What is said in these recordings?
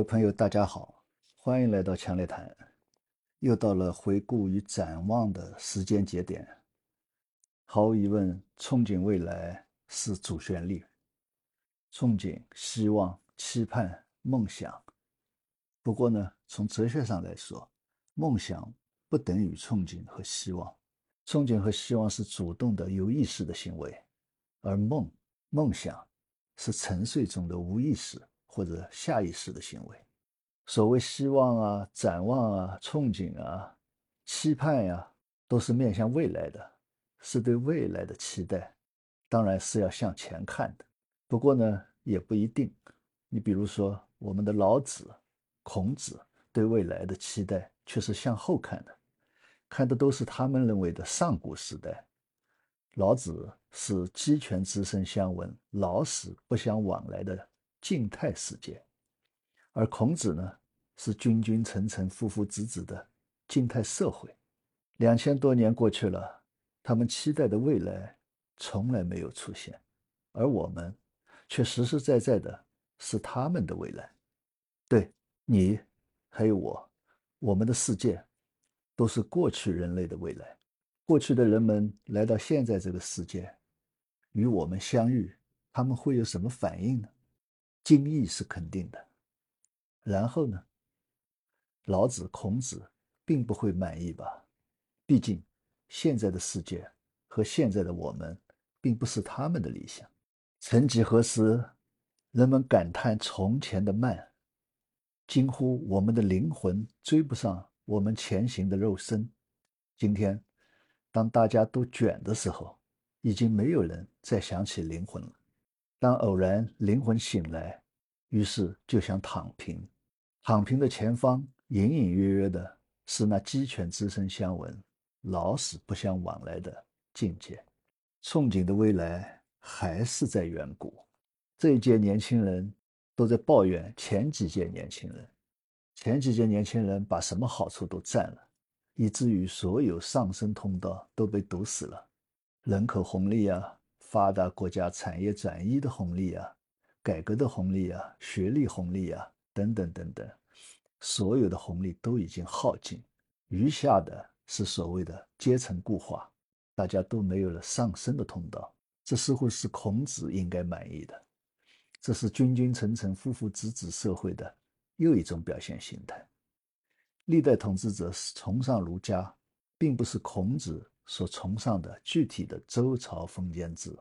各位朋友，大家好，欢迎来到强烈谈。又到了回顾与展望的时间节点。毫无疑问，憧憬未来是主旋律。憧憬、希望、期盼、梦想。不过呢，从哲学上来说，梦想不等于憧憬和希望。憧憬和希望是主动的、有意识的行为，而梦、梦想是沉睡中的无意识或者下意识的行为。所谓希望啊、展望啊、憧憬啊、期盼呀，都是面向未来的，是对未来的期待，当然是要向前看的。不过呢，也不一定。你比如说，我们的老子、孔子对未来的期待却是向后看的，看的都是他们认为的上古时代。老子是鸡犬之声相闻，老死不相往来的静态世界，而孔子呢，是君君臣臣、父父子子的静态社会。两千多年过去了，他们期待的未来从来没有出现，而我们。却实实在在的是他们的未来，对你，还有我，我们的世界，都是过去人类的未来。过去的人们来到现在这个世界，与我们相遇，他们会有什么反应呢？惊异是肯定的。然后呢？老子、孔子并不会满意吧？毕竟，现在的世界和现在的我们，并不是他们的理想。曾几何时，人们感叹从前的慢，惊呼我们的灵魂追不上我们前行的肉身。今天，当大家都卷的时候，已经没有人再想起灵魂了。当偶然灵魂醒来，于是就想躺平。躺平的前方，隐隐约约的是那鸡犬之声相闻、老死不相往来的境界。憧憬的未来。还是在远古，这一届年轻人都在抱怨前几届年轻人，前几届年轻人把什么好处都占了，以至于所有上升通道都被堵死了。人口红利啊，发达国家产业转移的红利啊，改革的红利啊，学历红利啊，等等等等，所有的红利都已经耗尽，余下的是所谓的阶层固化，大家都没有了上升的通道。这似乎是孔子应该满意的，这是君君臣臣、父父子子社会的又一种表现形态。历代统治者崇尚儒家，并不是孔子所崇尚的具体的周朝封建制，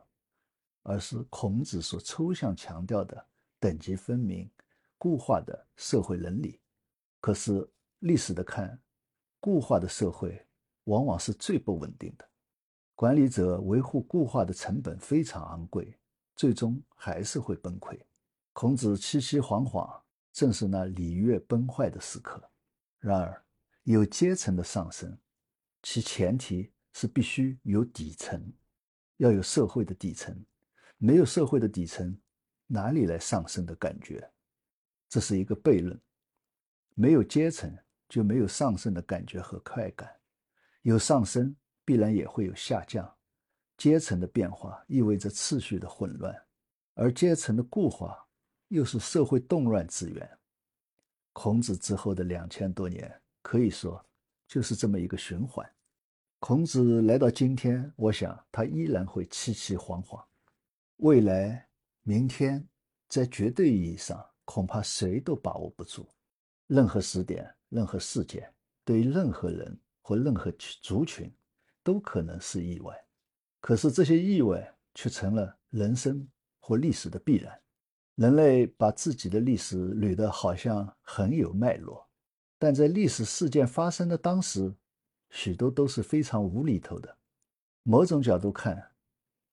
而是孔子所抽象强调的等级分明、固化的社会伦理。可是历史的看，固化的社会往往是最不稳定的。管理者维护固化的成本非常昂贵，最终还是会崩溃。孔子凄凄惶惶，正是那礼乐崩坏的时刻。然而，有阶层的上升，其前提是必须有底层，要有社会的底层。没有社会的底层，哪里来上升的感觉？这是一个悖论。没有阶层，就没有上升的感觉和快感。有上升。必然也会有下降，阶层的变化意味着次序的混乱，而阶层的固化又是社会动乱之源。孔子之后的两千多年，可以说就是这么一个循环。孔子来到今天，我想他依然会凄凄惶惶。未来、明天，在绝对意义上，恐怕谁都把握不住。任何时点、任何事件，对于任何人或任何族群。都可能是意外，可是这些意外却成了人生或历史的必然。人类把自己的历史捋得好像很有脉络，但在历史事件发生的当时，许多都是非常无厘头的。某种角度看，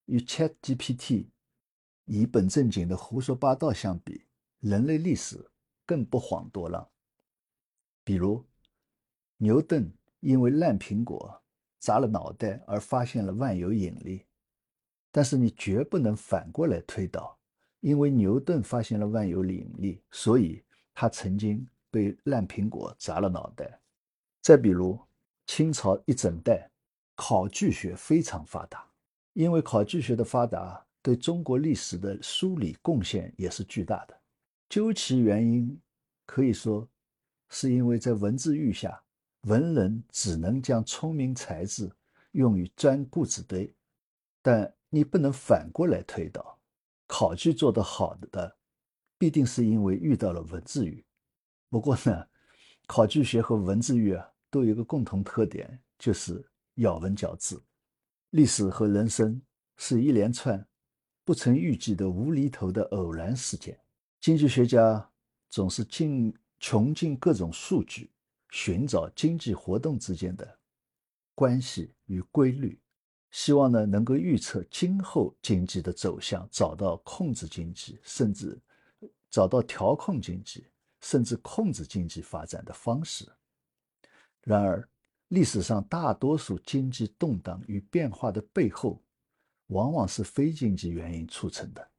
与 ChatGPT 一本正经的胡说八道相比，人类历史更不遑多让。比如，牛顿因为烂苹果。砸了脑袋而发现了万有引力，但是你绝不能反过来推导，因为牛顿发现了万有引力，所以他曾经被烂苹果砸了脑袋。再比如，清朝一整代考据学非常发达，因为考据学的发达对中国历史的梳理贡献也是巨大的。究其原因，可以说是因为在文字狱下，文人只能将聪明才智用于钻故纸堆。但你不能反过来推导，考据做得好的，必定是因为遇到了文字狱。不过呢，考据学和文字狱啊，都有一个共同特点，就是咬文嚼字。历史和人生是一连串不曾预计的无厘头的偶然事件。经济学家总是尽穷尽各种数据，寻找经济活动之间的关系与规律，希望呢能够预测今后经济的走向，找到控制经济，甚至找到调控经济，甚至控制经济发展的方式。然而，历史上大多数经济动荡与变化的背后，往往是非经济原因促成的，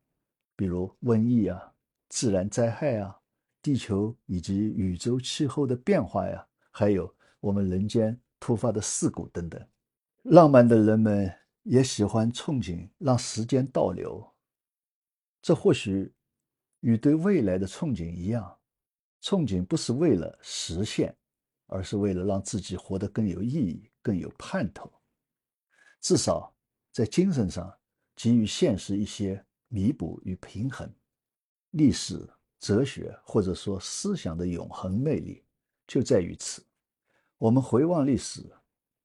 比如瘟疫啊、自然灾害啊、地球以及宇宙气候的变化呀，还有我们人间突发的事故等等。浪漫的人们也喜欢憧憬让时间倒流，这或许与对未来的憧憬一样，憧憬不是为了实现。而是为了让自己活得更有意义、更有盼头，至少在精神上给予现实一些弥补与平衡。历史、哲学或者说思想的永恒魅力就在于此。我们回望历史，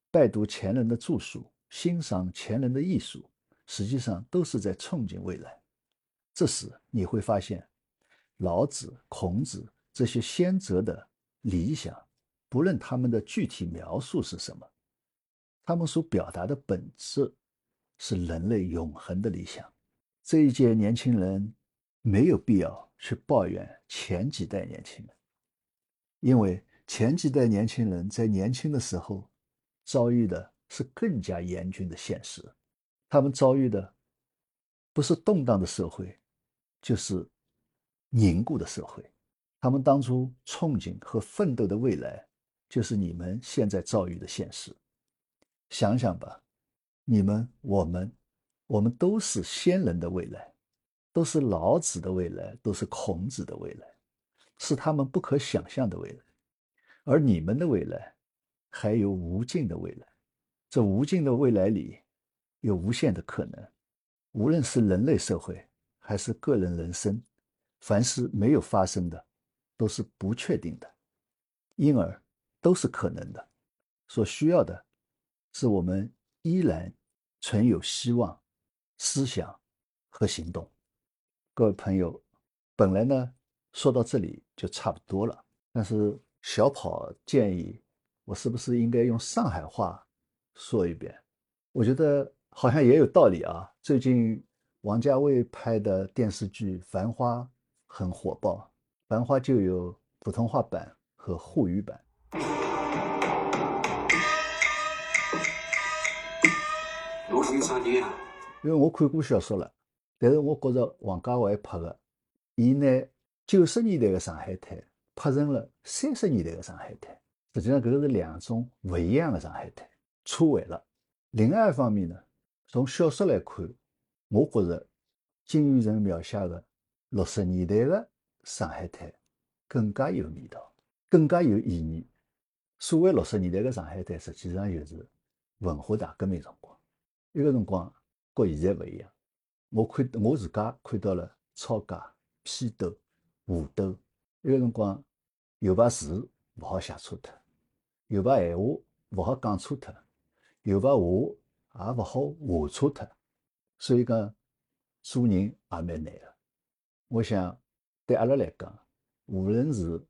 拜读前人的著述，欣赏前人的艺术，实际上都是在憧憬未来。这时你会发现，老子、孔子这些先哲的理想。不论他们的具体描述是什么，他们所表达的本质是人类永恒的理想。这一届年轻人没有必要去抱怨前几代年轻人，因为前几代年轻人在年轻的时候遭遇的是更加严峻的现实。他们遭遇的不是动荡的社会，就是凝固的社会。他们当初憧憬和奋斗的未来。就是你们现在遭遇的现实。想想吧，你们、我们，我们都是先人的未来，都是老子的未来，都是孔子的未来，是他们不可想象的未来。而你们的未来，还有无尽的未来。这无尽的未来里，有无限的可能。无论是人类社会，还是个人人生，凡是没有发生的，都是不确定的。因而。都是可能的，所需要的，是我们依然存有希望、思想和行动。各位朋友，本来呢说到这里就差不多了，但是小跑建议我是不是应该用上海话说一遍？我觉得好像也有道理啊。最近王家卫拍的电视剧《繁花》很火爆，《繁花》就有普通话版和沪语版。因为我看过小说了，但是我觉着王家卫拍的，伊拿九十年代的上海滩拍成了三十年代的上海滩，实际上搿是两种不一样的上海滩，错位了。另外一方面呢，从小说来看，我觉着金宇澄描写的六十年代的上海滩更加有味道，更加有意义。所谓六十年代的上海滩，实际上就是文化大革命辰光。一个辰光，和现在不一样。我看我自家看到了抄家、批斗、互斗。一个辰光，有把字勿好写错脱，有把闲话勿好讲错脱，有把话也勿好画错脱。所以讲，做人也蛮难的。我想，对阿拉来讲，无论是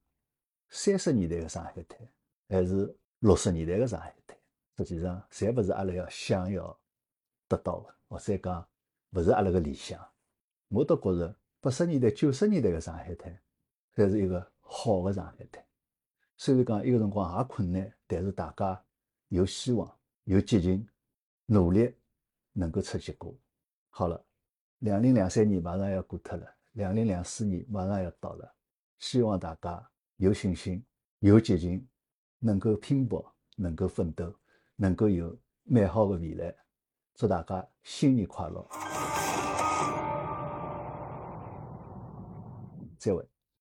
三十年代的上海滩，还是六十年代的上海滩，实际上，侪勿是阿拉要想要。得到的，或者讲勿是阿拉个理想，我倒觉着八十年代、九十年代个上海滩才是一个好的上海滩。虽然讲一个辰光也困难，但是大家有希望、有激情，努力能够出结果。好了，两零两三年马上要过脱了，两零两四年马上要到了，希望大家有信心、有激情，能够拼搏、能够奋斗、能够有美好的未来。祝大家新年快乐！再会。